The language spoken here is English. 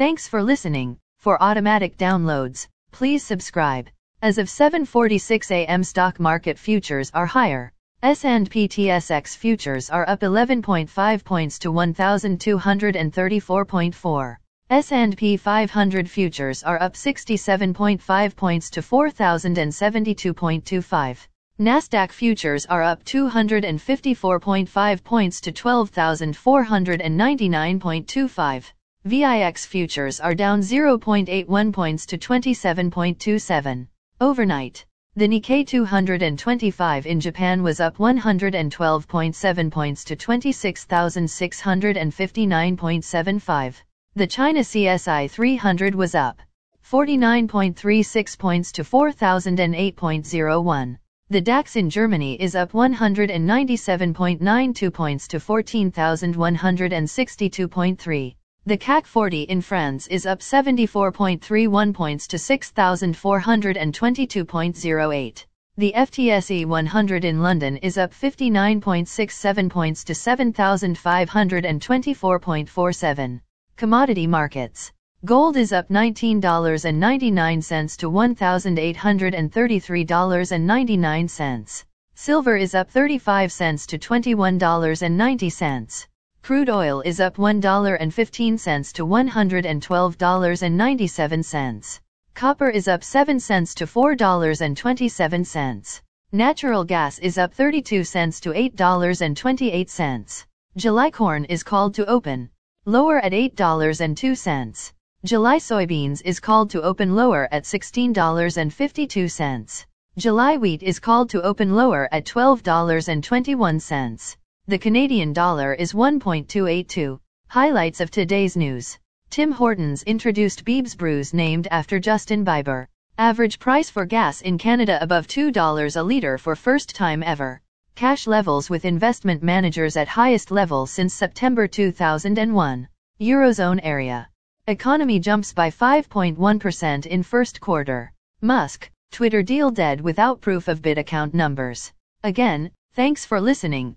Thanks for listening. For automatic downloads, please subscribe. As of 7:46 a.m. stock market futures are higher. S&P TSX futures are up 11.5 points to 1234.4. S&P 500 futures are up 67.5 points to 4072.25. Nasdaq futures are up 254.5 points to 12499.25. VIX futures are down 0.81 points to 27.27. Overnight, the Nikkei 225 in Japan was up 112.7 points to 26,659.75. The China CSI 300 was up 49.36 points to 4008.01. The DAX in Germany is up 197.92 points to 14,162.3. The CAC 40 in France is up 74.31 points to 6,422.08. The FTSE 100 in London is up 59.67 points to 7,524.47. Commodity markets. Gold is up $19.99 to $1,833.99. Silver is up 35 cents to $21.90. Crude oil is up $1.15 to $112.97. Copper is up 7 cents to $4.27. Natural gas is up 32 cents to $8.28. July corn is called to open lower at $8.02. July soybeans is called to open lower at $16.52. July wheat is called to open lower at $12.21. The Canadian dollar is 1.282. Highlights of today's news. Tim Hortons introduced Biebs brews named after Justin Bieber. Average price for gas in Canada above $2 a litre for first time ever. Cash levels with investment managers at highest level since September 2001. Eurozone area. Economy jumps by 5.1% in first quarter. Musk, Twitter deal dead without proof of bid account numbers. Again, thanks for listening.